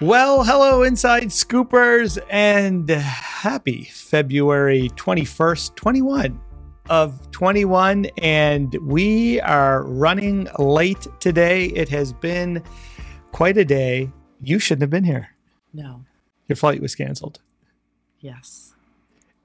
Well, hello, Inside Scoopers, and happy February 21st, 21 of 21. And we are running late today. It has been quite a day. You shouldn't have been here. No. Your flight was canceled. Yes.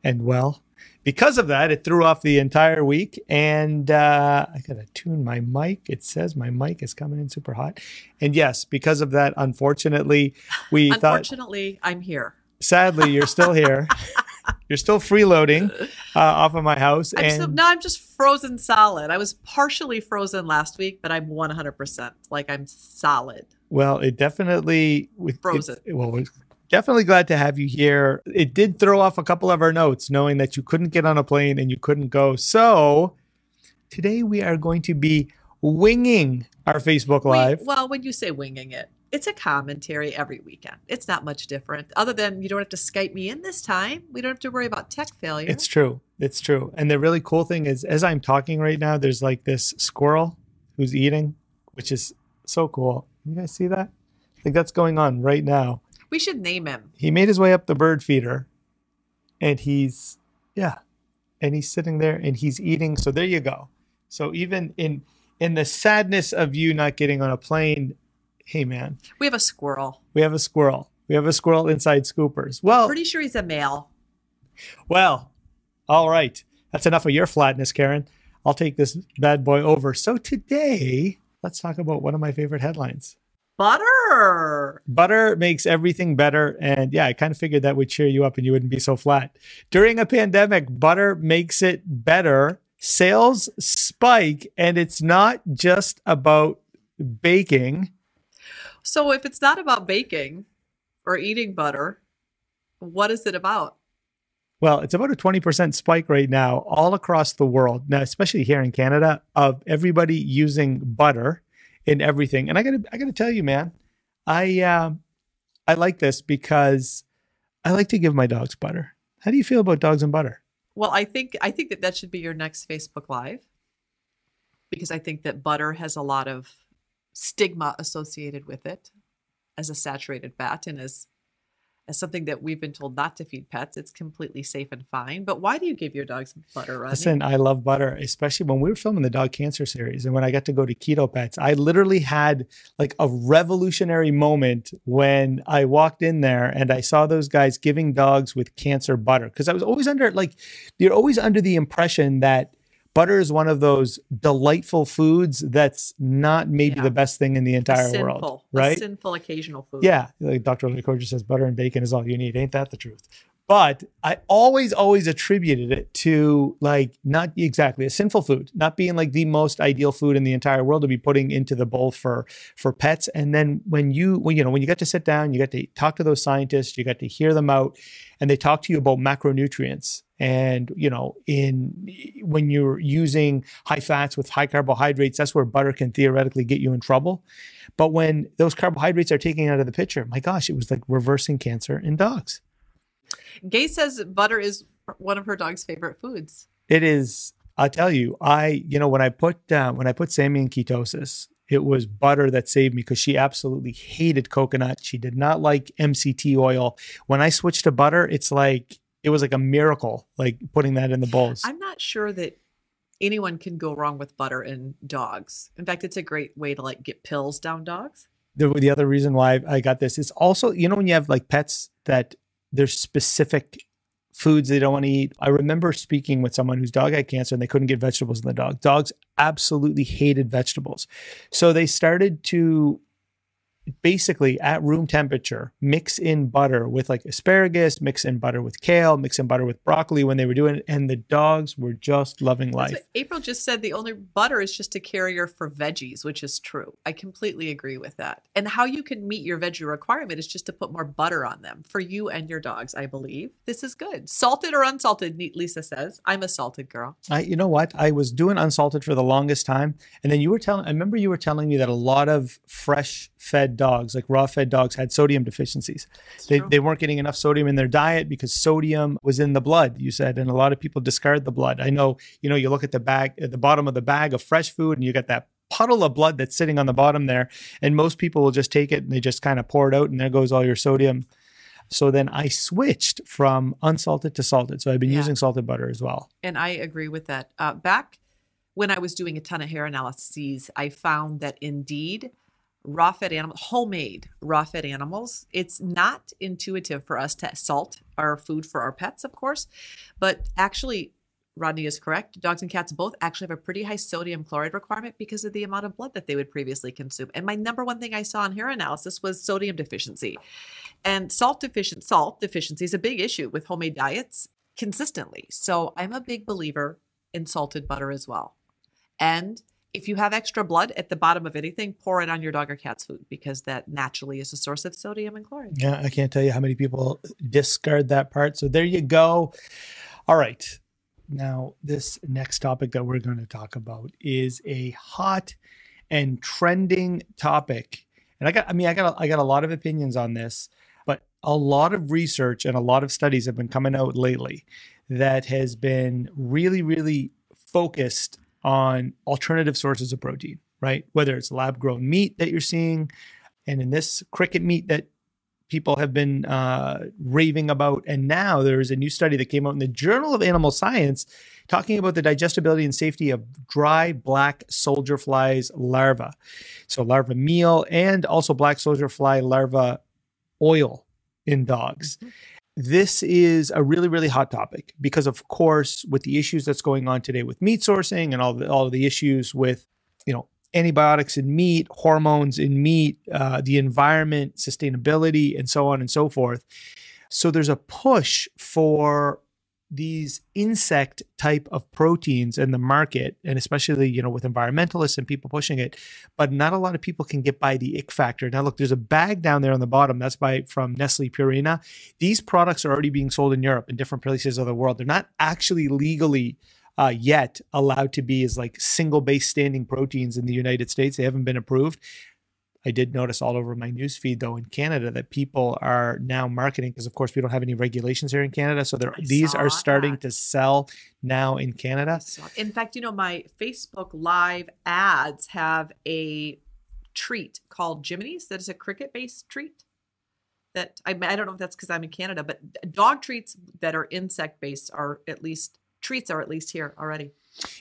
And well, because of that, it threw off the entire week. And uh, I got to tune my mic. It says my mic is coming in super hot. And yes, because of that, unfortunately, we thought, Unfortunately, I'm here. sadly, you're still here. you're still freeloading uh, off of my house. I'm and so, now I'm just frozen solid. I was partially frozen last week, but I'm 100% like I'm solid. well, it definitely with Frozen. it- well, definitely glad to have you here. It did throw off a couple of our notes, knowing that you couldn't get on a plane and you couldn't go. So today we are going to be winging our Facebook Live. well, when you say winging it, it's a commentary every weekend. It's not much different, other than you don't have to Skype me in this time. We don't have to worry about tech failure. It's true. It's true. And the really cool thing is, as I'm talking right now, there's like this squirrel who's eating, which is so cool. You guys see that? Like that's going on right now. We should name him. He made his way up the bird feeder and he's, yeah, and he's sitting there and he's eating. So there you go. So even in, in the sadness of you not getting on a plane, hey man, We have a squirrel. we have a squirrel. We have a squirrel inside Scoopers. Well, Pretty sure he's a male. Well, all right. That's enough of your flatness, Karen. I'll take this bad boy over. So today, let's talk about one of my favorite headlines. Butter. Butter makes everything better. And yeah, I kind of figured that would cheer you up and you wouldn't be so flat. During a pandemic, butter makes it better. Sales spike, and it's not just about baking. So if it's not about baking or eating butter, what is it about? Well, it's about a 20% spike right now all across the world. Now, especially here in Canada, of everybody using butter in everything. And I gotta I gotta tell you, man, I um I like this because I like to give my dogs butter. How do you feel about dogs and butter? Well, I think I think that that should be your next Facebook Live because I think that butter has a lot of stigma associated with it as a saturated fat and as as something that we've been told not to feed pets. It's completely safe and fine. But why do you give your dogs butter, Rodney? Listen, I love butter, especially when we were filming the dog cancer series and when I got to go to Keto Pets. I literally had like a revolutionary moment when I walked in there and I saw those guys giving dogs with cancer butter. Because I was always under like you're always under the impression that butter is one of those delightful foods that's not maybe Yeah. the best thing in the entire sinful, world. a Right? sinful occasional food. Yeah, like Dr. Licordia says, butter and bacon is all you need. Ain't that the truth? But I always, always attributed it to like not exactly a sinful food, not being like the most ideal food in the entire world to be putting into the bowl for for pets. And then when you when you know when you got to sit down, you got to talk to those scientists, you got to hear them out, and they talk to you about macronutrients. And you know, in when you're using high fats with high carbohydrates, that's where butter can theoretically get you in trouble. But when those carbohydrates are taken out of the picture, my gosh, it was like reversing cancer in dogs. Gay says butter is one of her dog's favorite foods. It is. I'll tell you. I you know when I put uh, when I put Sammy in ketosis, it was butter that saved me because she absolutely hated coconut. She did not like MCT oil. When I switched to butter, it's like it was like a miracle, like putting that in the bowls. I'm not sure that anyone can go wrong with butter in dogs. In fact, it's a great way to like get pills down dogs. the, the other reason why I got this is also, you know, when you have like pets that there's specific foods they don't want to eat. I remember speaking with someone whose dog had cancer and they couldn't get vegetables in the dog. Dogs absolutely hated vegetables. So they started to basically at room temperature mix in butter with like asparagus, mix in butter with kale, mix in butter with broccoli when they were doing it. And the dogs were just loving life. April just said the only butter is just a carrier for veggies, which is true. I completely agree with that. And how you can meet your veggie requirement is just to put more butter on them for you and your dogs, I believe. This is good. Salted or unsalted, Lisa says. I'm a salted girl. I, you know what? I was doing unsalted for the longest time, and then you were telling. I remember you were telling me that a lot of fresh fed dogs, like raw fed dogs, had sodium deficiencies. They, true. they weren't getting enough sodium in their diet because sodium was in the blood. You said, and a lot of people discard the blood. I know. You know, you look at the bag at the bottom of the bag of fresh food, and you got that puddle of blood that's sitting on the bottom there. And most people will just take it and they just kind of pour it out, and there goes all your sodium. So then I switched from unsalted to salted. So I've been Yeah. using salted butter as well. And I agree with that. Uh, back when I was doing a ton of hair analyses, I found that indeed raw fed animals, homemade raw fed animals, it's not intuitive for us to salt our food for our pets, of course, but actually, Rodney is correct. Dogs and cats both actually have a pretty high sodium chloride requirement because of the amount of blood that they would previously consume. And my number one thing I saw in hair analysis was sodium deficiency. And salt deficient salt deficiency is a big issue with homemade diets consistently. So I'm a big believer in salted butter as well. And if you have extra blood at the bottom of anything, pour it on your dog or cat's food because that naturally is a source of sodium and chloride. Yeah, I can't tell you how many people discard that part. So there you go. All right. Now, this next topic that we're going to talk about is a hot and trending topic. And I got I mean I got a, I got a lot of opinions on this, but a lot of research and a lot of studies have been coming out lately that has been really really focused on alternative sources of protein, right? Whether it's lab grown meat that you're seeing and in this cricket meat that people have been uh, raving about. And now there's a new study that came out in the Journal of Animal Science talking about the digestibility and safety of dry black soldier flies larvae. So, larva meal and also black soldier fly larva oil in dogs. This is a really, really hot topic because, of course, with the issues that's going on today with meat sourcing and all the, all of the issues with, you know, antibiotics in meat, hormones in meat, uh, the environment, sustainability, and so on and so forth. So there's a push for these insect type of proteins in the market, and especially you know with environmentalists and people pushing it. But not a lot of people can get by the ick factor. Now look, there's a bag down there on the bottom. That's by from Nestle Purina. These products are already being sold in Europe in different places of the world. They're not actually legally uh, yet allowed to be as like single base standing proteins in the United States. They haven't been approved. I did notice all over my news feed though in Canada that people are now marketing because of course we don't have any regulations here in Canada. So these are starting that. to sell now in Canada. In fact, you know, my Facebook Live ads have a treat called Jiminy's that is a cricket based treat. That I, I don't know if that's because I'm in Canada, but dog treats that are insect based are at least treats are at least here already.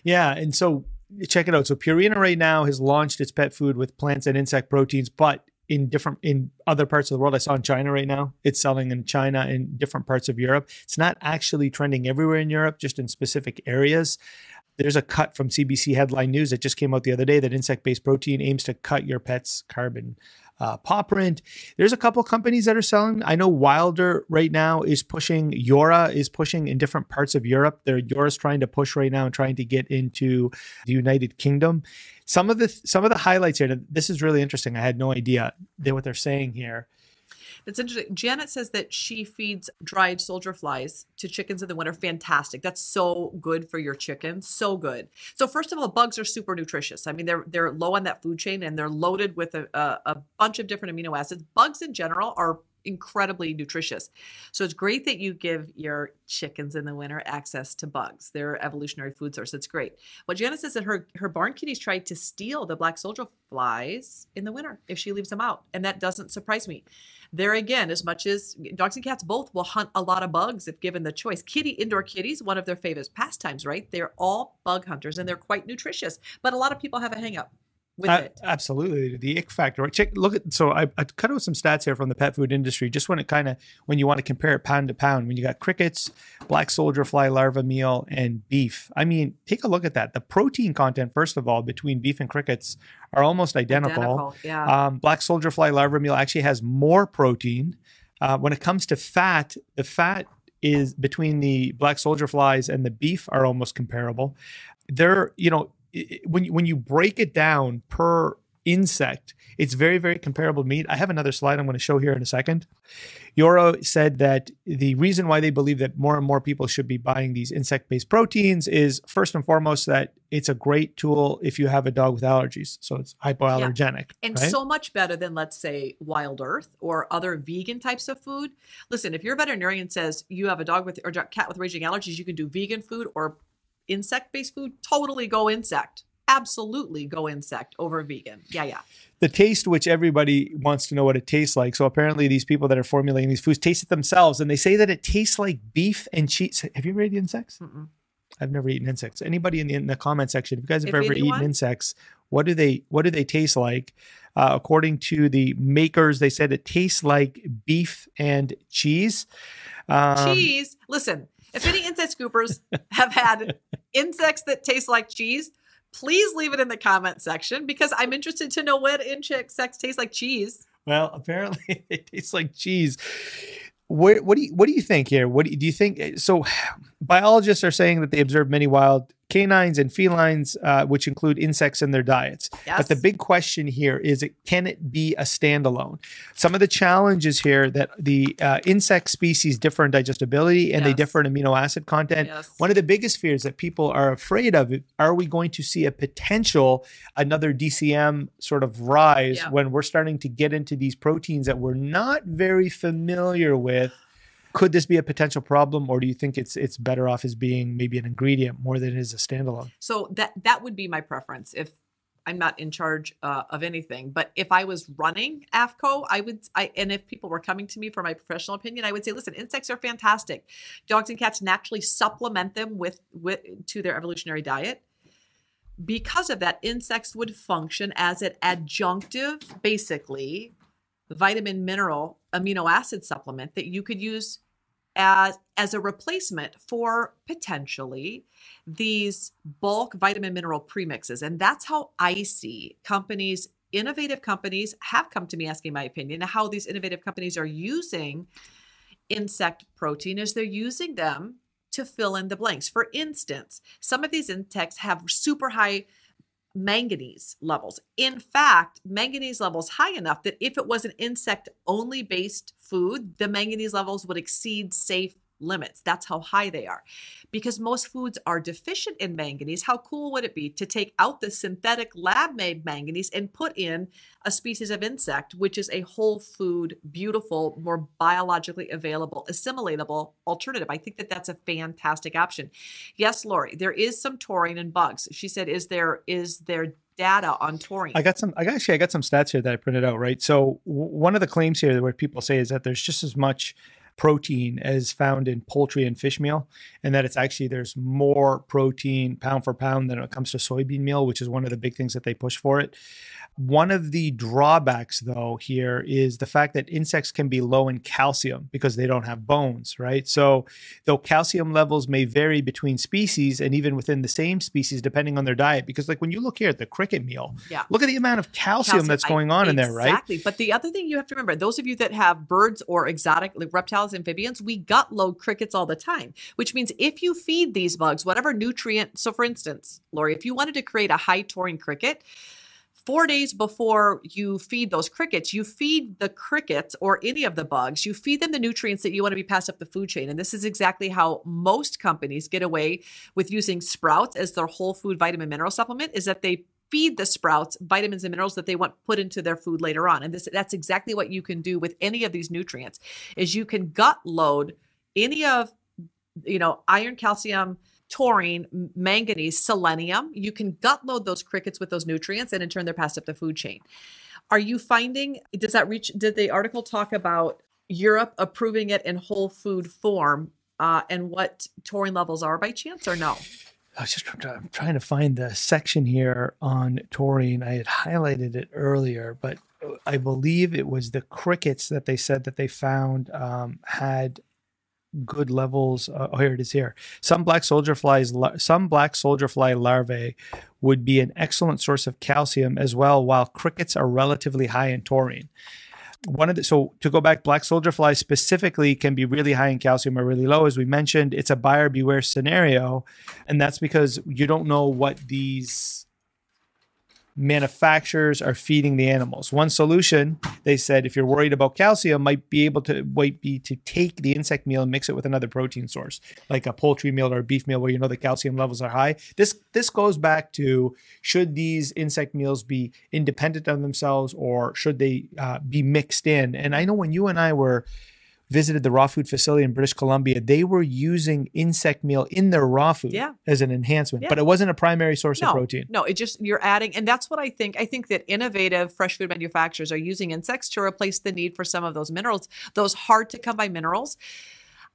Yeah, and so check it out. So Purina right now has launched its pet food with plants and insect proteins, but in different in other parts of the world. I saw in China right now. It's selling in China and different parts of Europe. It's not actually trending everywhere in Europe, just in specific areas. There's a cut from CBC Headline News that just came out the other day that insect-based protein aims to cut your pet's carbon uh, paw print. There's a couple companies that are selling. I know Wilder right now is pushing. Yora is pushing in different parts of Europe. They're Yora's trying to push right now and trying to get into the United Kingdom. Some of the some of the highlights here. This is really interesting. I had no idea what they're saying here. It's interesting. Janet says that she feeds dried soldier flies to chickens in the winter. Fantastic. That's so good for your chickens. So good. So first of all, bugs are super nutritious. I mean, they're they're low on that food chain and they're loaded with a, a, a bunch of different amino acids. Bugs in general are incredibly nutritious. So it's great that you give your chickens in the winter access to bugs. They're evolutionary food source. It's great. Well, Janet says that her her barn kitties tried to steal the black soldier flies in the winter if she leaves them out, and that doesn't surprise me. There again, as much as dogs and cats both will hunt a lot of bugs if given the choice. Kitty indoor kitties, one of their favorite pastimes, right? They're all bug hunters and they're quite nutritious. But a lot of people have a hang up with Uh, it. absolutely, the ick factor. Check, look at. So I, I cut out some stats here from the pet food industry, just when it kind of when you want to compare it pound to pound. When you got crickets, black soldier fly larva meal, and beef. I mean, take a look at that. The protein content, first of all, between beef and crickets are almost identical. Yeah. Um, black soldier fly larva meal actually has more protein. Uh, when it comes to fat, the fat is between the black soldier flies and the beef are almost comparable. They're, you know, when you- when you break it down per insect, it's very very comparable to meat. I have another slide I'm going to show here in a second. Yora said that the reason why they believe that more and more people should be buying these insect-based proteins is first and foremost that it's a great tool if you have a dog with allergies, so it's hypoallergenic. and right? so much better than let's say wild earth or other vegan types of food listen if your veterinarian says you have a dog with or cat with raging allergies you can do vegan food or insect based food totally go insect absolutely go insect over vegan. Yeah, yeah. the taste which everybody wants to know what it tastes like. So apparently these people that are formulating these foods taste it themselves and they say that it tastes like beef and cheese. Have you ever eaten insects? Mm-mm. I've never eaten insects. Anybody in the, in the comment section, if you guys have If ever anyone- eaten insects, what do they what do they taste like? Uh, according to the makers, they said it tastes like beef and cheese. Um, cheese. Listen, if any insect scoopers have had insects that taste like cheese, please leave it in the comment section because I'm interested to know what insects taste like cheese. Well, apparently it tastes like cheese. What, what do you what do you think here? What do you, do you think? So, biologists are saying that they observe many wild canines and felines, uh, which include insects in their diets. Yes. But the big question here is: it, Can it be a standalone? Some of the challenges here that the uh, insect species differ in digestibility and they differ in amino acid content. Yes. One of the biggest fears that people are afraid of are we going to see a potential another DCM sort of rise Yeah. when we're starting to get into these proteins that we're not very familiar with? Could this be a potential problem, or do you think it's it's better off as being maybe an ingredient more than it is a standalone? So that that would be my preference if I'm not in charge uh, of anything. But if I was running AAFCO, I would. I and if people were coming to me for my professional opinion, I would say, listen, insects are fantastic. Dogs and cats naturally supplement them with with to their evolutionary diet. Because of that, insects would function as an adjunctive, basically, vitamin, mineral, amino acid supplement that you could use as as a replacement for potentially these bulk vitamin mineral premixes. And that's how i see companies innovative companies have come to me asking my opinion how these innovative companies are using insect protein is they're using them to fill in the blanks. For instance some of these insects have super high manganese levels. In fact, manganese levels high enough that if it was an insect only based food, the manganese levels would exceed safe limits. That's how high they are. Because most foods are deficient in manganese, how cool would it be to take out the synthetic lab made manganese and put in a species of insect, which is a whole food, beautiful, more biologically available, assimilatable alternative? I think that that's a fantastic option. Yes, Lori, there is some taurine in bugs. She said, "Is there is there data on taurine?" I got some. I got, actually I got some stats here that I printed out. Right. So w- one of the claims here where people say is that there's just as much protein as found in poultry and fish meal, and that it's actually there's more protein pound for pound than when it comes to soybean meal, which is one of the big things that they push for it. One of the drawbacks, though, here is the fact that insects can be low in calcium because they don't have bones, right? So, though calcium levels may vary between species and even within the same species, depending on their diet, because like when you look here at the cricket meal, Yeah. look at the amount of calcium, Calcium, that's going on in there, right? Exactly. But the other thing you have to remember, those of you that have birds or exotic like reptiles, amphibians, we gut load crickets all the time, which means if you feed these bugs whatever nutrient, so for instance, Lori, if you wanted to create a high taurine cricket, four days before you feed those crickets, you feed the crickets or any of the bugs, you feed them the nutrients that you want to be passed up the food chain. And this is exactly how most companies get away with using sprouts as their whole food vitamin mineral supplement is that they feed the sprouts vitamins and minerals that they want put into their food later on. And this that's exactly what you can do with any of these nutrients is you can gut load any of you know iron, calcium, taurine, manganese, selenium. You can gut load those crickets with those nutrients and in turn they're passed up the food chain. Are you finding does that reach did the article talk about Europe approving it in whole food form uh, and what taurine levels are by chance or no? I was just I'm trying to find the section here on taurine. I had highlighted it earlier, but I believe it was the crickets that they said that they found um, had good levels. Uh, oh, here it is. Here, some black soldier flies, some black soldier fly larvae would be an excellent source of calcium as well, while crickets are relatively high in taurine. One of the so to go back, black soldier flies specifically can be really high in calcium or really low. As we mentioned, it's a buyer beware scenario, and that's because you don't know what these manufacturers are feeding the animals. One solution, they said, if you're worried about calcium, might be able to might be to take the insect meal and mix it with another protein source, like a poultry meal or a beef meal, where you know the calcium levels are high. This this goes back to should these insect meals be independent of themselves or should they uh, be mixed in? And I know when you and I were visited the raw food facility in British Columbia, they were using insect meal in their raw food Yeah. as an enhancement, Yeah. but it wasn't a primary source No, of protein. No, it just you're adding, and that's what I think. I think that innovative fresh food manufacturers are using insects to replace the need for some of those minerals, those hard to come by minerals.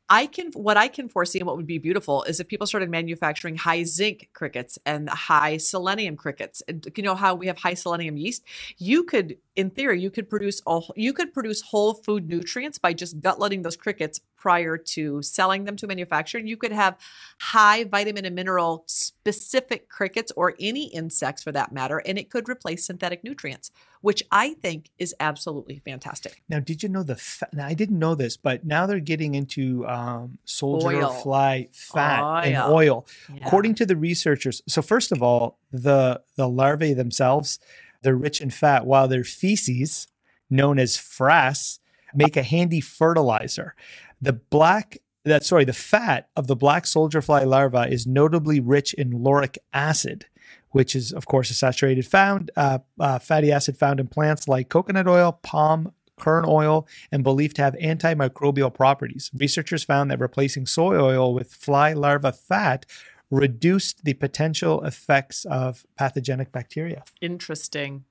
I can what I can foresee and what would be beautiful is if people started manufacturing high zinc crickets and high selenium crickets. And you know how we have high selenium yeast? You could, in theory, you could produce all you could produce whole food nutrients by just gut loading those crickets prior to selling them to a manufacturer. You could have high vitamin and mineral specific crickets or any insects for that matter, and it could replace synthetic nutrients, which I think is absolutely fantastic. Now, did you know the fat? Now, I didn't know this, but now they're getting into um, soldier Oil. fly fat and Oil. oil. Yeah. According to the researchers, so first of all, the the larvae themselves, they're rich in fat, while their feces, known as frass, make a handy fertilizer. The black that sorry, the fat of the black soldier fly larva is notably rich in lauric acid, which is of course a saturated found uh, uh, fatty acid found in plants like coconut oil, palm kern oil, and believed to have antimicrobial properties. Researchers found that replacing soy oil with fly larva fat reduced the potential effects of pathogenic bacteria. Interesting.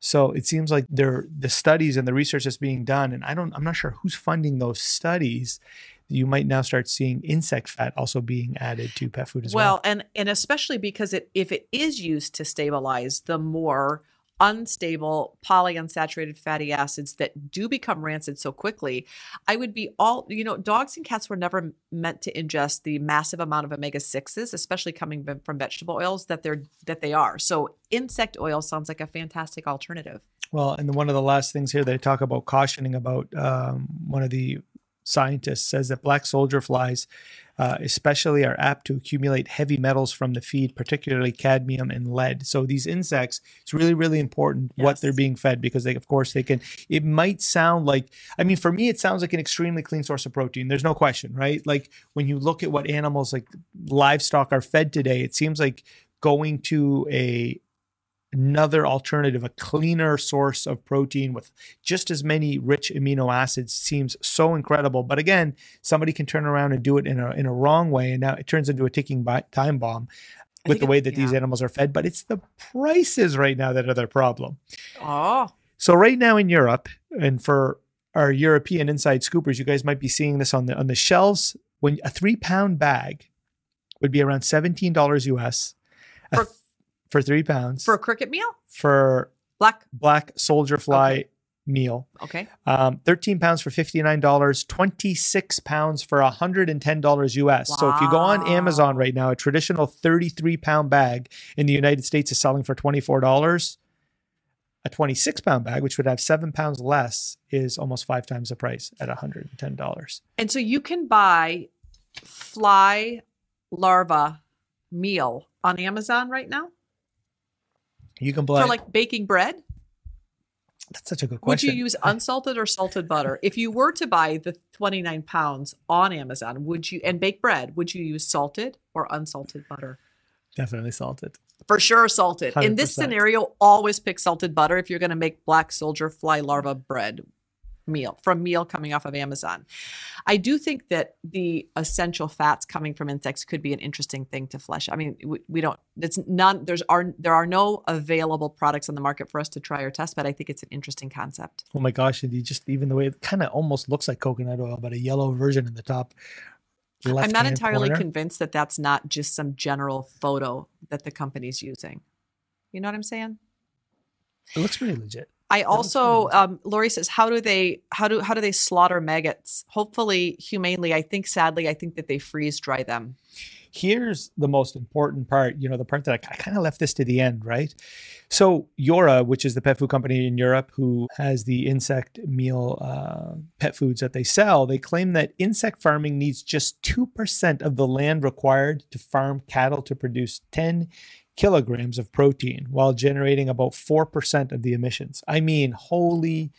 So it seems like there the studies and the research that's being done, and I don't I'm not sure who's funding those studies. You might now start seeing insect fat also being added to pet food as well. Well, and and especially because it if it is used to stabilize the more unstable polyunsaturated fatty acids that do become rancid so quickly, I would be all you know, dogs and cats were never meant to ingest the massive amount of omega 6s, especially coming from- from vegetable oils that they're that they are. So insect oil sounds like a fantastic alternative. Well, and one of the last things here they talk about cautioning about um, one of the scientists says that black soldier flies, uh, especially, are apt to accumulate heavy metals from the feed, particularly cadmium and lead. So these insects, it's really, really important what they're being fed because they, of course, they can. It might sound like, I mean, for me, it sounds like an extremely clean source of protein. There's no question, right? Like when you look at what animals like livestock are fed today, it seems like going to a another alternative, a cleaner source of protein with just as many rich amino acids seems so incredible. But again, somebody can turn around and do it in a in a wrong way, and now it turns into a ticking time bomb with the way that these yeah. animals are fed. But it's the prices right now that are their problem. Oh, So right now in Europe, and for our European inside scoopers, you guys might be seeing this on the on the shelves. When a three pound bag would be around seventeen dollars US For- for three pounds for a cricket meal? for Black. black soldier fly Okay. meal. Okay. Um, 13 pounds for $59, 26 pounds for $110 US. So if you go on Amazon right now, a traditional 33 pound bag in the United States is selling for $24. A 26 pound bag, which would have seven pounds less, is almost five times the price at $110. And so you can buy fly larva meal on Amazon right now You can buy for like baking bread. that's such a good question. Would you use unsalted or salted butter? If you were to buy the 29 pounds on Amazon, would you and bake bread, would you use salted or unsalted butter? Definitely salted. For sure, salted. In this scenario, always pick salted butter if you're going to make black soldier fly larva bread meal from meal coming off of Amazon. I do think that the essential fats coming from insects could be an interesting thing to flesh. I mean, we, we don't. It's none. There's are there are no available products on the market for us to try or test, but I think it's an interesting concept. Oh my gosh, and you just even the way it kind of almost looks like coconut oil, but a yellow version in the top. I'm not entirely corner. convinced that that's not just some general photo that the company's using. You know what I'm saying? It looks pretty legit. I also, um, Lori says, how do they, how do, how do they slaughter maggots? Hopefully, humanely. I think, sadly, I think that they freeze dry them. Here's the most important part, you know, the part that I, kind of left this to the end, right? So, Yora, which is the pet food company in Europe who has the insect meal uh, pet foods that they sell, they claim that insect farming needs just 2% of the land required to farm cattle to produce 10 kilograms of protein while generating about 4% of the emissions. I mean, holy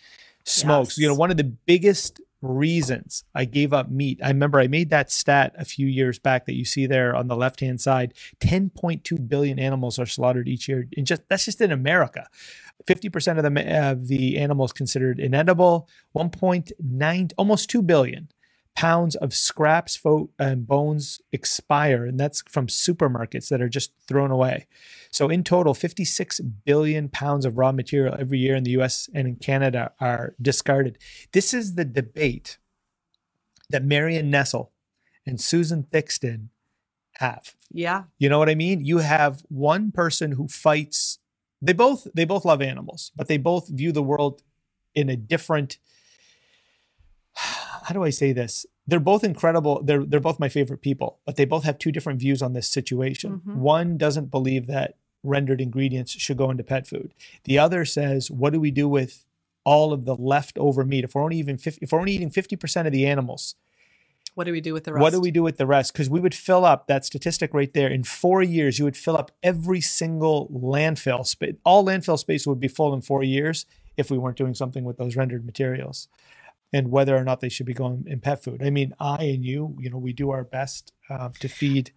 smokes. You know, one of the biggest reasons I gave up meat. I remember I made that stat a few years back that you see there on the left hand side. 10.2 billion animals are slaughtered each year. And just that's just in America. 50% of the, of the animals considered inedible, 1.9, almost 2 billion pounds of scraps fo- and bones expire, and that's from supermarkets that are just thrown away. So, in total, 56 billion pounds of raw material every year in the US and in Canada are discarded. This is the debate that Marion Nestle and Susan Thixton have. Yeah. You know what I mean? You have one person who fights they both they both love animals, but they both view the world in a different how do I say this? They're both incredible. They're they're both my favorite people, but they both have two different views on this situation. Mhm. One doesn't believe that rendered ingredients should go into pet food. The other says, what do we do with all of the leftover meat? If we're only even 50, if we're only eating 50% of the animals, What do we do with the rest? what do we do with the rest? Because we would fill up that statistic right there. In four years, you would fill up every single landfill space. All landfill space would be full in four years if we weren't doing something with those rendered materials. And whether or not they should be going in pet food. I mean, I and you, you know, we do our best uh, to feed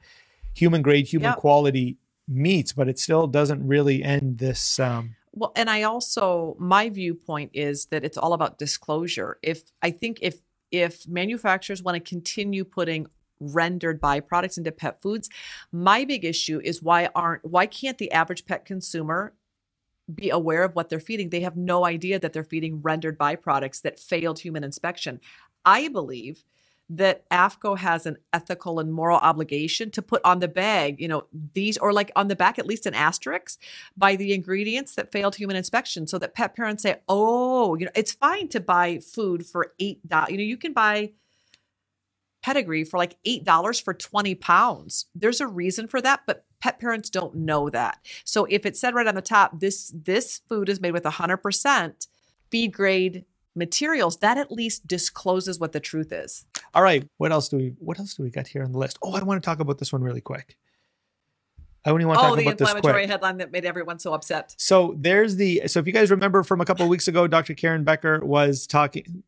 human grade, human Yep. quality meats, but it still doesn't really end this. Um, Well, and I also my viewpoint is that it's all about disclosure. If I think if if manufacturers want to continue putting rendered byproducts into pet foods, my big issue is why aren't why can't the average pet consumer be aware of what they're feeding? They have no idea that they're feeding rendered byproducts that failed human inspection. I believe that AAFCO has an ethical and moral obligation to put on the bag, you know, these or like on the back at least an asterisk by the ingredients that failed human inspection so that pet parents say, "Oh, you know, it's fine to buy food for $8. You know, you can buy pedigree for like $8 for 20 pounds. There's a reason for that, but pet parents don't know that. So if it said right on the top, this this food is made with 100% feed grade materials, that at least discloses what the truth is. all right, what else do we? What else do we got here on the list? Oh, I want to talk about this one really quick. I only want to Oh, talk about this Oh, the inflammatory headline that made everyone so upset. So there's the so if you guys remember from a couple of weeks ago, Dr. Karen Becker was talking.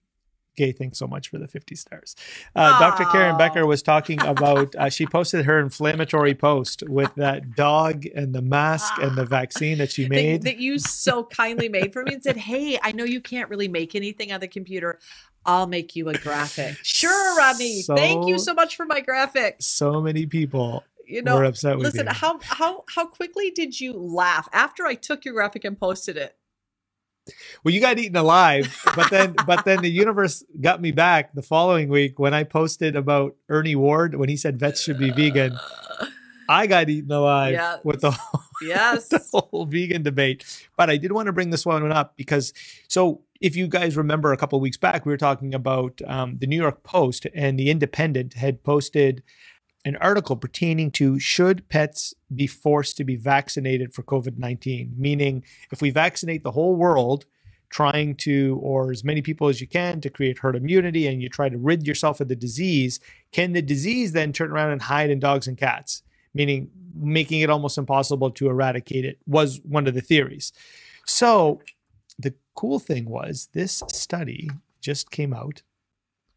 Gay, thanks so much for the 50 stars. Uh, Dr. Karen Becker was talking about, uh, she posted her inflammatory post with that dog and the mask and the vaccine that she made. that you so kindly made for me and said, Hey, I know you can't really make anything on the computer. I'll make you a graphic. Sure, Rodney. Thank you So- so much for my graphic. so many people You know, were upset with listen, you. how how how quickly did you laugh after I took your graphic and posted it? Well, you got eaten alive, but then but then the universe got me back the following week when I posted about Ernie Ward when he said vets should be vegan. I got eaten alive Yes. with the Yes. the whole vegan debate. But I did want to bring this one up because so if you guys remember a couple of weeks back, we were talking about um, the New York Post and the Independent had posted an article pertaining to should pets be forced to be vaccinated for COVID 19? Meaning, if we vaccinate the whole world, trying to, or as many people as you can to create herd immunity and you try to rid yourself of the disease, can the disease then turn around and hide in dogs and cats? Meaning, making it almost impossible to eradicate it was one of the theories. So, the cool thing was this study just came out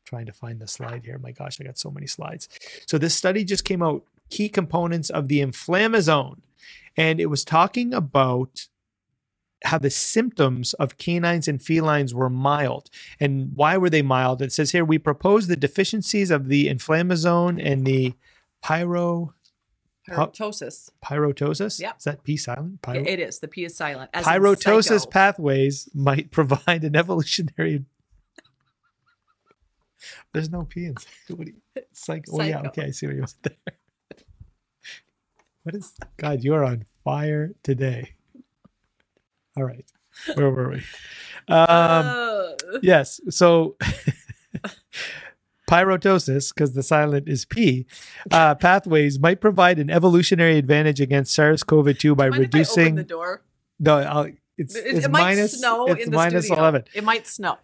trying to find the slide here. My gosh, I got so many slides. So this study just came out key components of the inflammasome and it was talking about how the symptoms of canines and felines were mild. And why were they mild? It says here we propose the deficiencies of the inflammasome and the pyro Pyroptosis. pyroptosis. Yep. Is that P silent? Pyro- It is. The P is silent. as pyroptosis pathways might provide an evolutionary. There's no P in what you, psych- Oh yeah, okay, I see what you went there. What is God? You are on fire today. All right, where were we? Um, Uh, yes, so pyroptosis, because the silent is P, uh, pathways might provide an evolutionary advantage against SARS-CoV-2 by mind if I open reducing the door. no, I'll, it's, It, it's it might minus- snow it's in the minus studio. 11. It might snow.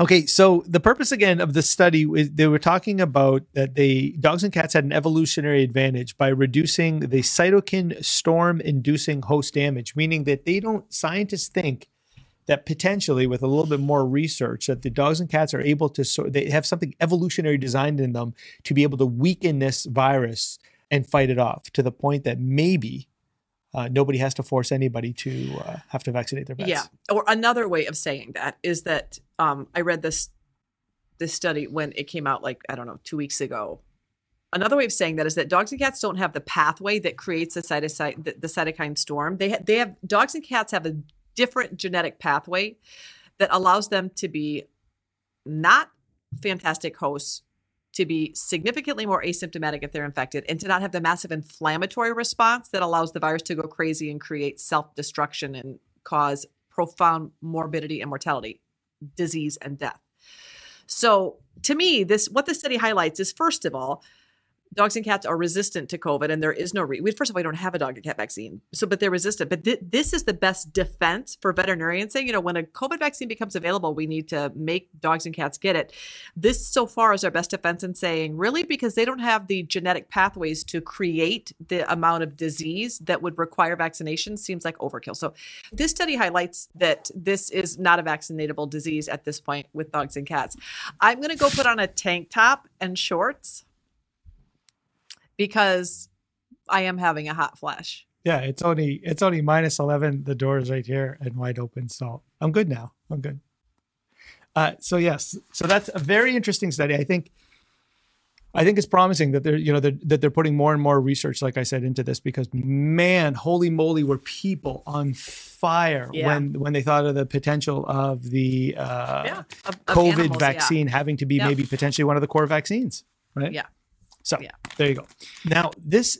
Okay, so the purpose again of the study is they were talking about that the dogs and cats had an evolutionary advantage by reducing the cytokine storm inducing host damage, meaning that they don't scientists think that potentially with a little bit more research that the dogs and cats are able to they have something evolutionary designed in them to be able to weaken this virus and fight it off to the point that maybe uh, nobody has to force anybody to uh, have to vaccinate their pets. Yeah. Or another way of saying that is that um, I read this this study when it came out like I don't know two weeks ago. Another way of saying that is that dogs and cats don't have the pathway that creates the cytokine the, the cytokine storm. They ha- they have dogs and cats have a different genetic pathway that allows them to be not fantastic hosts to be significantly more asymptomatic if they're infected and to not have the massive inflammatory response that allows the virus to go crazy and create self destruction and cause profound morbidity and mortality, disease and death. So, to me, this what the study highlights is first of all, dogs and cats are resistant to COVID, and there is no re- first of all, we don't have a dog and cat vaccine, so but they're resistant. But th- this is the best defense for veterinarians saying, you know, when a COVID vaccine becomes available, we need to make dogs and cats get it. This so far is our best defense in saying, really, because they don't have the genetic pathways to create the amount of disease that would require vaccination seems like overkill. So this study highlights that this is not a vaccinatable disease at this point with dogs and cats. I'm going to go put on a tank top and shorts because I am having a hot flash. Yeah, it's only it's only minus eleven. The door is right here and wide open. So I'm good now. I'm good. Uh, so yes, so that's a very interesting study. I think I think it's promising that they're you know they're, that they're putting more and more research, like I said, into this because man, holy moly, were people on fire Yeah. when when they thought of the potential of the uh, yeah. Of, of COVID animals, yeah. vaccine having to be Yep. maybe potentially one of the core vaccines, right? Yeah. So Yeah. there you go. Now this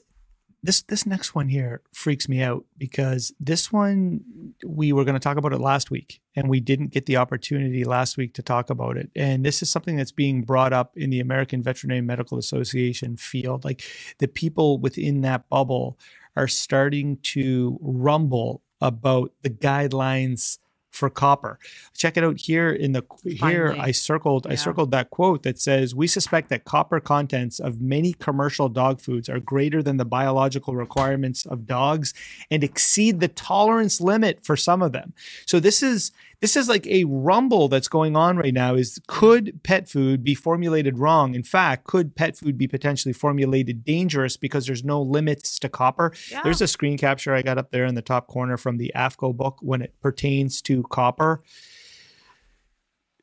this this next one here freaks me out because this one we were going to talk about it last week and we didn't get the opportunity last week to talk about it. And this is something that's being brought up in the American Veterinary Medical Association field. Like the people within that bubble are starting to rumble about the guidelines for copper. Check it out here in the here Finally. I circled I circled that quote that says we suspect that copper contents of many commercial dog foods are greater than the biological requirements of dogs and exceed the tolerance limit for some of them. So this is this is like a rumble that's going on right now is could pet food be formulated wrong? In fact, could pet food be potentially formulated dangerous because there's no limits to copper? Yeah. There's a screen capture I got up there in the top corner from the AAFCO book when it pertains to copper.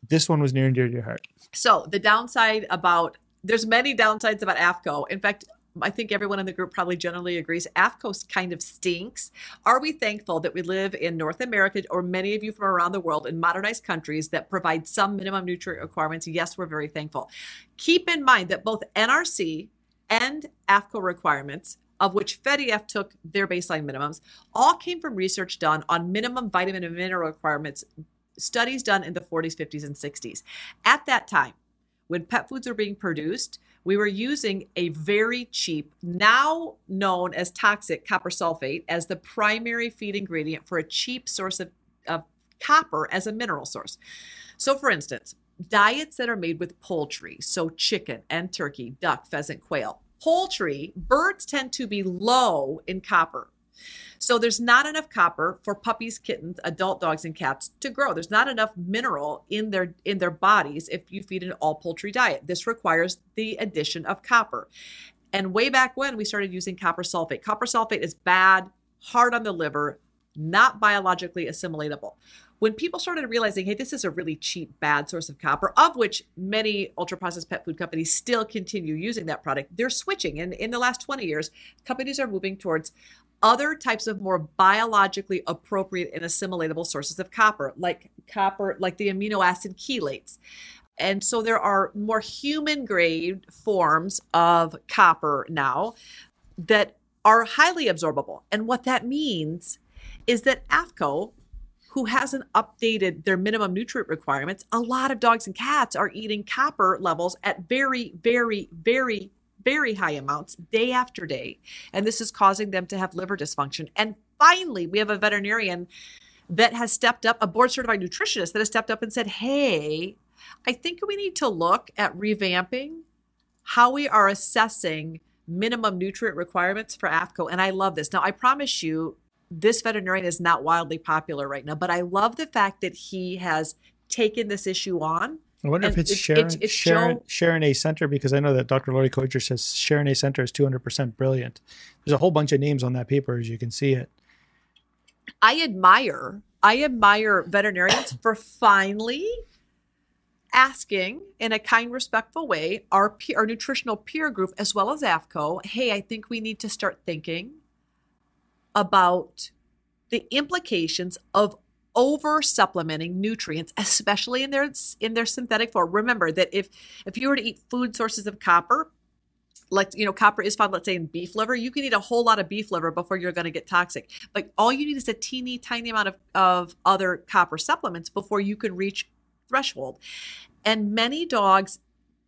This one was near and dear to your heart. So the downside about there's many downsides about AAFCO. In fact, I think everyone in the group probably generally agrees AAFCO kind of stinks. Are we thankful that we live in North America or many of you from around the world in modernized countries that provide some minimum nutrient requirements? Yes, we're very thankful. Keep in mind that both NRC and AAFCO requirements of which FEDIAF took their baseline minimums, all came from research done on minimum vitamin and mineral requirements, studies done in the 40s, 50s, and 60s. At that time, when pet foods were being produced, we were using a very cheap, now known as toxic copper sulfate, as the primary feed ingredient for a cheap source of, of copper as a mineral source. So, for instance, diets that are made with poultry, so chicken and turkey, duck, pheasant, quail, poultry, birds tend to be low in copper. So there's not enough copper for puppies, kittens, adult dogs and cats to grow. There's not enough mineral in their in their bodies if you feed an all poultry diet. This requires the addition of copper. And way back when we started using copper sulfate. Copper sulfate is bad, hard on the liver, not biologically assimilatable. When people started realizing, hey, this is a really cheap, bad source of copper, of which many ultra processed pet food companies still continue using that product, they're switching. And in the last 20 years, companies are moving towards other types of more biologically appropriate and assimilatable sources of copper, like copper, like the amino acid chelates. And so there are more human grade forms of copper now that are highly absorbable. And what that means is that AAFCO, who hasn't updated their minimum nutrient requirements, a lot of dogs and cats are eating copper levels at very, very, very, very high amounts day after day. And this is causing them to have liver dysfunction. And finally, we have a veterinarian that has stepped up, a board certified nutritionist that has stepped up and said, hey, I think we need to look at revamping how we are assessing minimum nutrient requirements for AAFCO. And I love this. Now, I promise you, this veterinarian is not wildly popular right now, but I love the fact that he has taken this issue on. I wonder if it's, it's- Sharon, it's- it's Sharon, Joe- Sharon A. Center because I know that Dr. Laurie Coger says Sharon A. Center is 200% brilliant. There's a whole bunch of names on that paper as you can see it. I admire I admire veterinarians for finally asking in a kind, respectful way our our nutritional peer group as well as AAFCO, hey, I think we need to start thinking about the implications of over supplementing nutrients especially in their in their synthetic form. Remember that if if you were to eat food sources of copper like you know copper is found let's say in beef liver you can eat a whole lot of beef liver before you're going to get toxic. But all you need is a teeny tiny amount of, of other copper supplements before you can reach threshold. And many dogs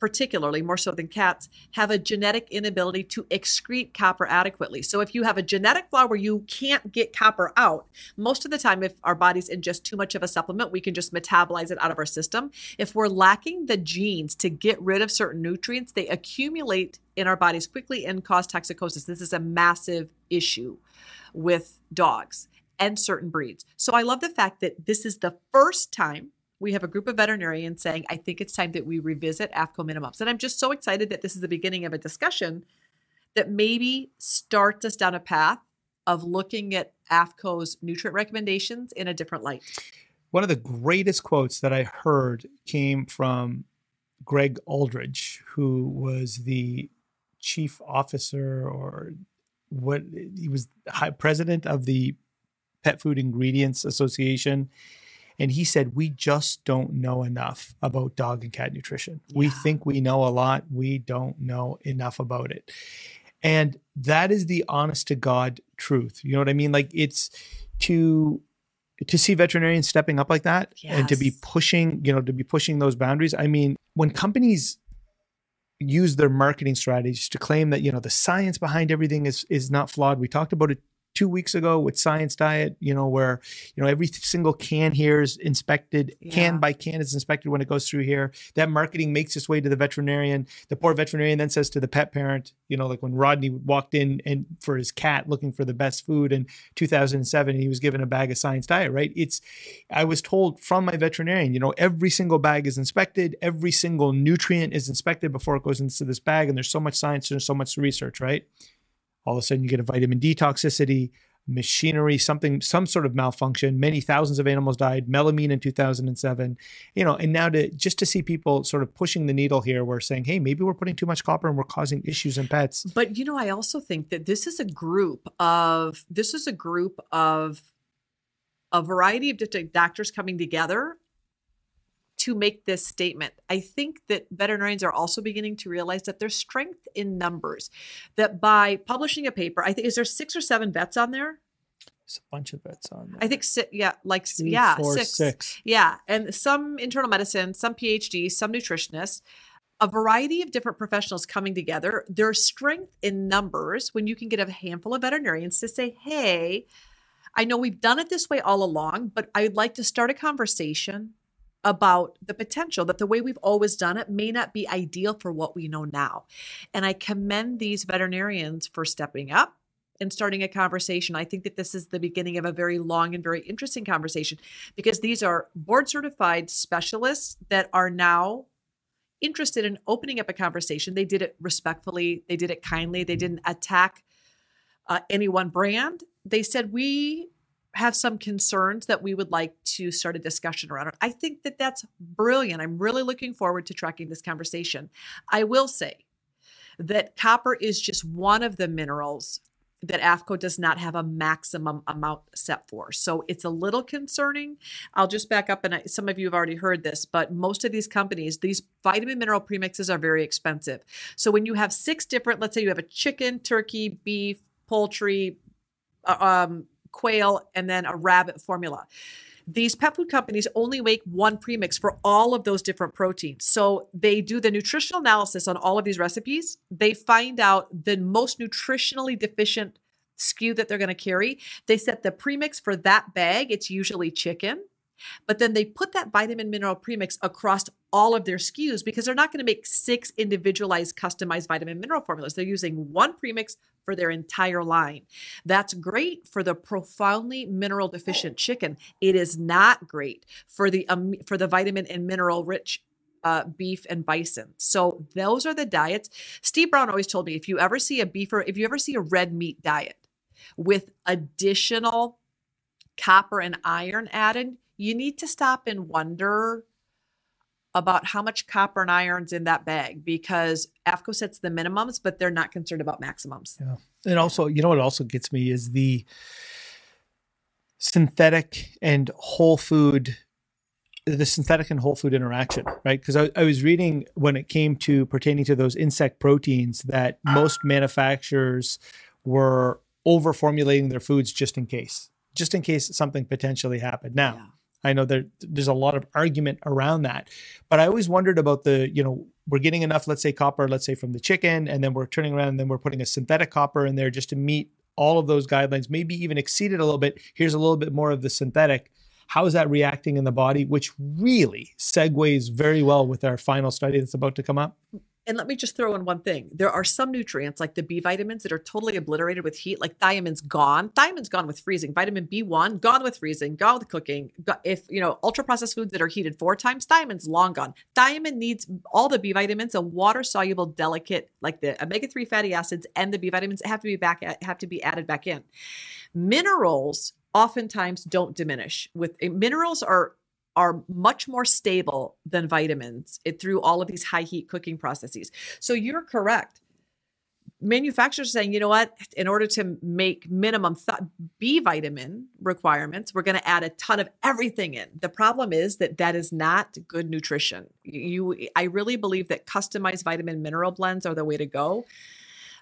particularly more so than cats have a genetic inability to excrete copper adequately. So if you have a genetic flaw where you can't get copper out most of the time if our bodies ingest too much of a supplement we can just metabolize it out of our system. If we're lacking the genes to get rid of certain nutrients they accumulate in our bodies quickly and cause toxicosis. This is a massive issue with dogs and certain breeds. So i love the fact that this is the first time we have a group of veterinarians saying, I think it's time that we revisit AAFCO minimums. And I'm just so excited that this is the beginning of a discussion that maybe starts us down a path of looking at AAFCO's nutrient recommendations in a different light. One of the greatest quotes that I heard came from Greg Aldridge, who was the chief officer or what he was president of the Pet Food Ingredients Association. And he said, We just don't know enough about dog and cat nutrition. We think we know a lot. We don't know enough about it. And that is the honest to God truth. You know what I mean? Like it's to to see veterinarians stepping up like that and to be pushing, you know, to be pushing those boundaries. I mean, when companies use their marketing strategies to claim that, you know, the science behind everything is is not flawed. We talked about it two weeks ago with Science Diet, you know, where, you know, every single can here is inspected, Yeah. can by can is inspected when it goes through here. That marketing makes its way to the veterinarian. The poor veterinarian then says to the pet parent, you know, like when Rodney walked in and for his cat looking for the best food in 2007, he was given a bag of Science Diet, right? It's, I was told from my veterinarian, you know, every single bag is inspected, every single nutrient is inspected before it goes into this bag. And there's so much science, there's so much research, right? All of a sudden you get a vitamin D toxicity, machinery, something, some sort of malfunction. Many thousands of animals died. Melamine in 2007. You know, and now to just to see people sort of pushing the needle here, we're saying, hey, maybe we're putting too much copper and we're causing issues in pets. But you know, I also think that this is a group of this is a group of a variety of different doctors coming together to make this statement. I think that veterinarians are also beginning to realize that there's strength in numbers. That by publishing a paper, I think is there six or seven vets on there? It's a bunch of vets on there. I think si- yeah, like Two, yeah, four, six. six. Yeah, and some internal medicine, some PhDs, some nutritionists, a variety of different professionals coming together. There's strength in numbers when you can get a handful of veterinarians to say, "Hey, I know we've done it this way all along, but I'd like to start a conversation about the potential that the way we've always done it may not be ideal for what we know now." And I commend these veterinarians for stepping up and starting a conversation. I think that this is the beginning of a very long and very interesting conversation because these are board certified specialists that are now interested in opening up a conversation. They did it respectfully, they did it kindly, they didn't attack uh, any one brand. They said, We have some concerns that we would like to start a discussion around. I think that that's brilliant. I'm really looking forward to tracking this conversation. I will say that copper is just one of the minerals that AAFCO does not have a maximum amount set for. So it's a little concerning. I'll just back up, and I, some of you have already heard this, but most of these companies, these vitamin mineral premixes are very expensive. So when you have six different, let's say you have a chicken, turkey, beef, poultry, uh, um, quail, and then a rabbit formula. These pet food companies only make one premix for all of those different proteins. So they do the nutritional analysis on all of these recipes. They find out the most nutritionally deficient SKU that they're going to carry. They set the premix for that bag. It's usually chicken. But then they put that vitamin mineral premix across all of their SKUs because they're not going to make six individualized, customized vitamin mineral formulas. They're using one premix for their entire line. That's great for the profoundly mineral deficient chicken. It is not great for the um, for the vitamin and mineral rich uh, beef and bison. So those are the diets. Steve Brown always told me if you ever see a beef or if you ever see a red meat diet with additional copper and iron added, you need to stop and wonder about how much copper and iron's in that bag because AAFCO sets the minimums, but they're not concerned about maximums. Yeah. And also, you know what also gets me is the synthetic and whole food the synthetic and whole food interaction, right? Because I, I, was reading when it came to pertaining to those insect proteins that most manufacturers were over formulating their foods just in case, just in case something potentially happened. Now, yeah. I know there, there's a lot of argument around that, but I always wondered about the, you know, we're getting enough, let's say copper, let's say from the chicken, and then we're turning around and then we're putting a synthetic copper in there just to meet all of those guidelines, maybe even exceed it a little bit. Here's a little bit more of the synthetic how is that reacting in the body? Which really segues very well with our final study that's about to come up. And let me just throw in one thing. There are some nutrients like the B vitamins that are totally obliterated with heat, like thiamin's gone. Thiamin's gone with freezing. Vitamin B1 gone with freezing, gone with cooking. If, you know, ultra processed foods that are heated four times, thiamin's long gone. Thiamine needs all the B vitamins, a water soluble, delicate, like the omega 3 fatty acids and the B vitamins have to be back, have to be added back in. Minerals oftentimes don't diminish. With eh, minerals are are much more stable than vitamins it, through all of these high heat cooking processes. So you're correct. Manufacturers are saying, you know what, in order to make minimum th- B vitamin requirements, we're going to add a ton of everything in. The problem is that that is not good nutrition. You, I really believe that customized vitamin mineral blends are the way to go.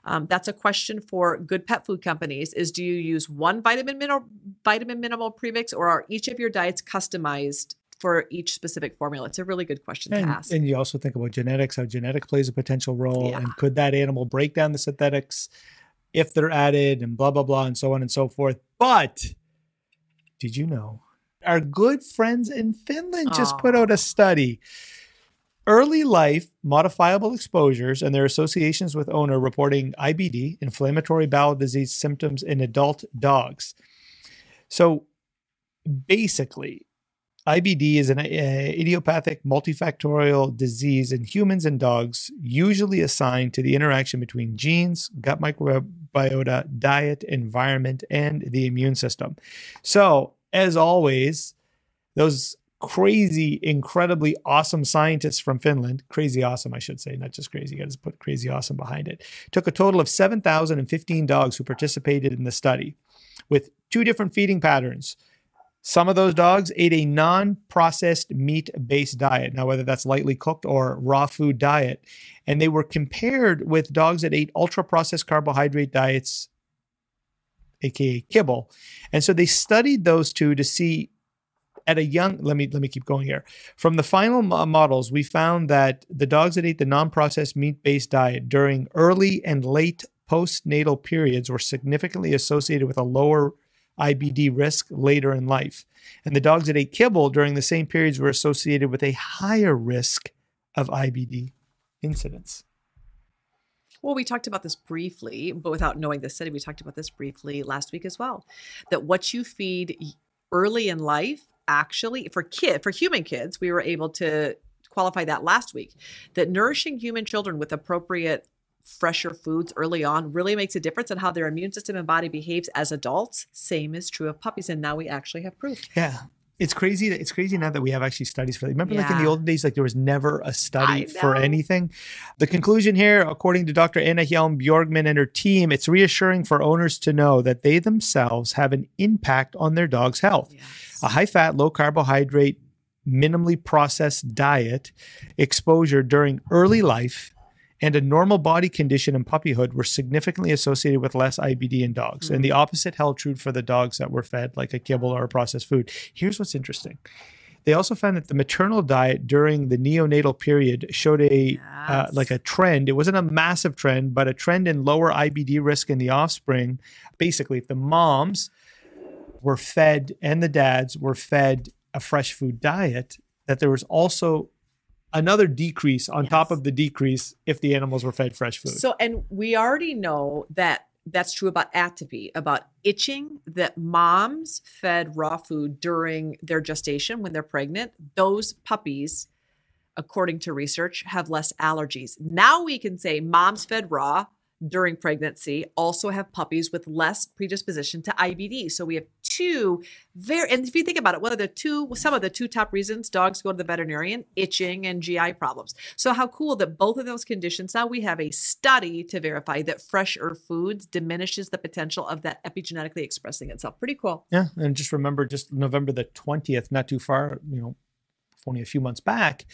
Um, that's a question for good pet food companies is do you use one vitamin mineral vitamin minimal premix or are each of your diets customized for each specific formula? It's a really good question and, to ask. And you also think about genetics, how genetic plays a potential role. Yeah. And could that animal break down the synthetics if they're added and blah, blah, blah, and so on and so forth. But did you know our good friends in Finland just put out a study early life modifiable exposures and their associations with owner reporting IBD, inflammatory bowel disease symptoms in adult dogs. So basically, IBD is an uh, idiopathic multifactorial disease in humans and dogs, usually assigned to the interaction between genes, gut microbiota, diet, environment, and the immune system. So, as always, those crazy, incredibly awesome scientists from Finland, crazy awesome, I should say, not just crazy, you got to put crazy awesome behind it, took a total of 7,015 dogs who participated in the study with two different feeding patterns. Some of those dogs ate a non processed meat based diet. Now, whether that's lightly cooked or raw food diet. And they were compared with dogs that ate ultra processed carbohydrate diets, aka kibble. And so they studied those two to see at a young let me let me keep going here from the final models we found that the dogs that ate the non-processed meat-based diet during early and late postnatal periods were significantly associated with a lower IBD risk later in life. And the dogs that ate kibble during the same periods were associated with a higher risk of IBD incidence. Well, we talked about this briefly, but without knowing the study, we talked about this briefly last week as well. That what you feed early in life actually for kid for human kids we were able to qualify that last week that nourishing human children with appropriate fresher foods early on really makes a difference in how their immune system and body behaves as adults same is true of puppies and now we actually have proof yeah it's crazy that it's crazy now that we have actually studies for that. Remember, yeah. like in the old days, like there was never a study for anything. The conclusion here, according to Dr. Anna Hielm-Björkman and her team, it's reassuring for owners to know that they themselves have an impact on their dog's health. Yes. A high fat, low carbohydrate, minimally processed diet exposure during early life and a normal body condition in puppyhood were significantly associated with less IBD in dogs. Mm-hmm. And the mm. opposite held true for the dogs that were fed like a kibble or a processed food. Here's what's interesting. They also found that the maternal diet during the neonatal period showed a yes. uh, like a trend. It wasn't a massive trend, but a trend in lower IBD risk in the offspring. Basically, if the moms were fed and the dads were fed a fresh food diet, that there was also another decrease on top of the decrease if the animals were fed fresh food. So, and we already know that that's true about atopy, about itching, that moms fed raw food during their gestation when they're pregnant, those puppies, according to research, have less allergies. Now we can say moms fed raw during pregnancy also have puppies with less predisposition to IBD. So we have two very, and if you think about it, what are the two, some of the two top reasons dogs go to the veterinarian? Itching and GI problems. So how cool that both of those conditions now we have a study to verify that fresher foods diminishes the potential of that epigenetically expressing itself. Pretty cool. Yeah, and just remember, just November the twentieth, not too far, you know, only a few months back,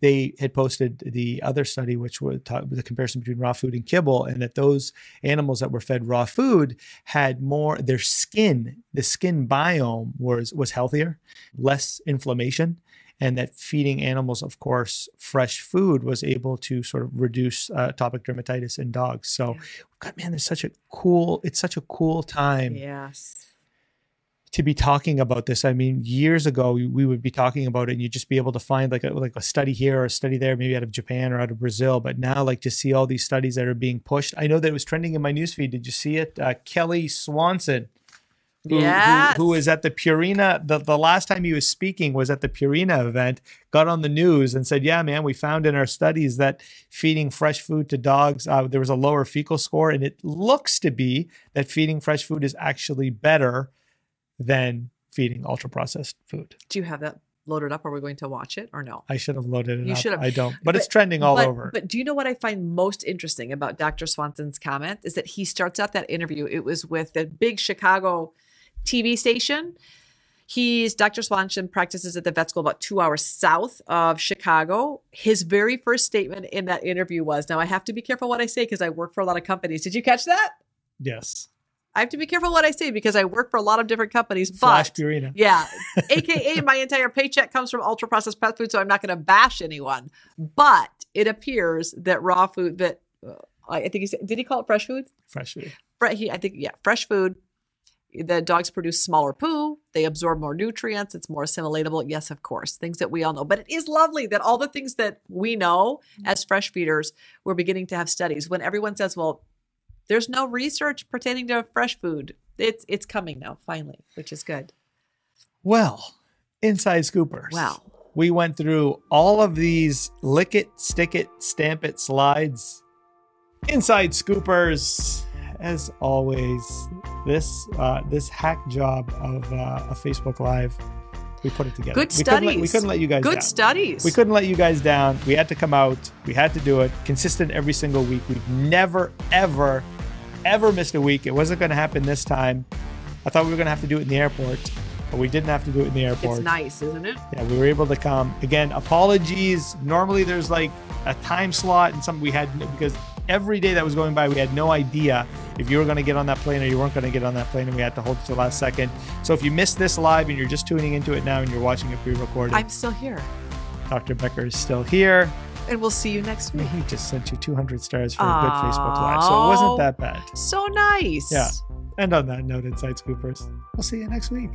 they had posted the other study, which was the comparison between raw food and kibble, and that those animals that were fed raw food had more their skin, the skin biome was was healthier, less inflammation. And that feeding animals, of course, fresh food was able to sort of reduce uh, atopic dermatitis in dogs. So, Yeah. God, man, there's such a cool. It's such a cool time Yes. To be talking about this. I mean, years ago we, would be talking about it, and you'd just be able to find like a like a study here or a study there, maybe out of Japan or out of Brazil. But now, like to see all these studies that are being pushed. I know that it was trending in my newsfeed. Did you see it? Uh, Kelly Swanson. Who, who- Yes. who was at the Purina? The, the last time he was speaking was at the Purina event, got on the news and said, Yeah, man, we found in our studies that feeding fresh food to dogs, uh, there was a lower fecal score. And it looks to be that feeding fresh food is actually better than feeding ultra processed food. Do you have that loaded up? Are we going to watch it or no? I should have loaded it You up. should have. I don't, but, it's trending all but, over. But do you know what I find most interesting about Dr. Swanson's comment is that he starts out that interview. It was with a big Chicago TV station. He's Dr. Swanson practices at the vet school about two hours south of Chicago. His very first statement in that interview was, "Now I have to be careful what I say because I work for a lot of companies." Did you catch that? yes. I have to be careful what I say because I work for a lot of different companies. Flash But Purina. yeah, aka my entire paycheck comes from ultra processed pet food, so I'm not going to bash anyone. But it appears that raw food that uh, I think he said, did he call it fresh food? Fresh food. Fre- He, I think yeah, fresh food. The dogs produce smaller poo. They absorb more nutrients. It's more assimilatable. Yes, of course, things that we all know. But it is lovely that all the things that we know as fresh feeders, we're beginning to have studies. When everyone says, "Well, there's no research pertaining to fresh food," it's it's coming now, finally, which is good. Well, inside scoopers. Wow. we went through all of these lick it, stick it, stamp it slides. Inside scoopers, as always, this uh, this hack job of uh, a Facebook Live, we put it together. Good we couldn't, let, we couldn't let you guys Good down. studies. We couldn't let you guys down. We had to come out. We had to do it. Consistent every single week. We've never, ever, ever missed a week. It wasn't going to happen this time. I thought we were going to have to do it in the airport, but we didn't have to do it in the airport. It's nice, isn't it? Yeah, we were able to come. Again, apologies. Normally there's like a time slot and something we had because every day that was going by, we had no idea if you were going to get on that plane or you weren't going to get on that plane, and we had to hold it to the last second. So if you missed this live and you're just tuning into it now and you're watching it pre-recorded, I'm still here. Dr. Becker is still here. And we'll see you next week. He just sent you 200 stars for a good Facebook Live, so it wasn't that bad. So nice. Yeah. And on that note, Inside Scoopers, we'll see you next week.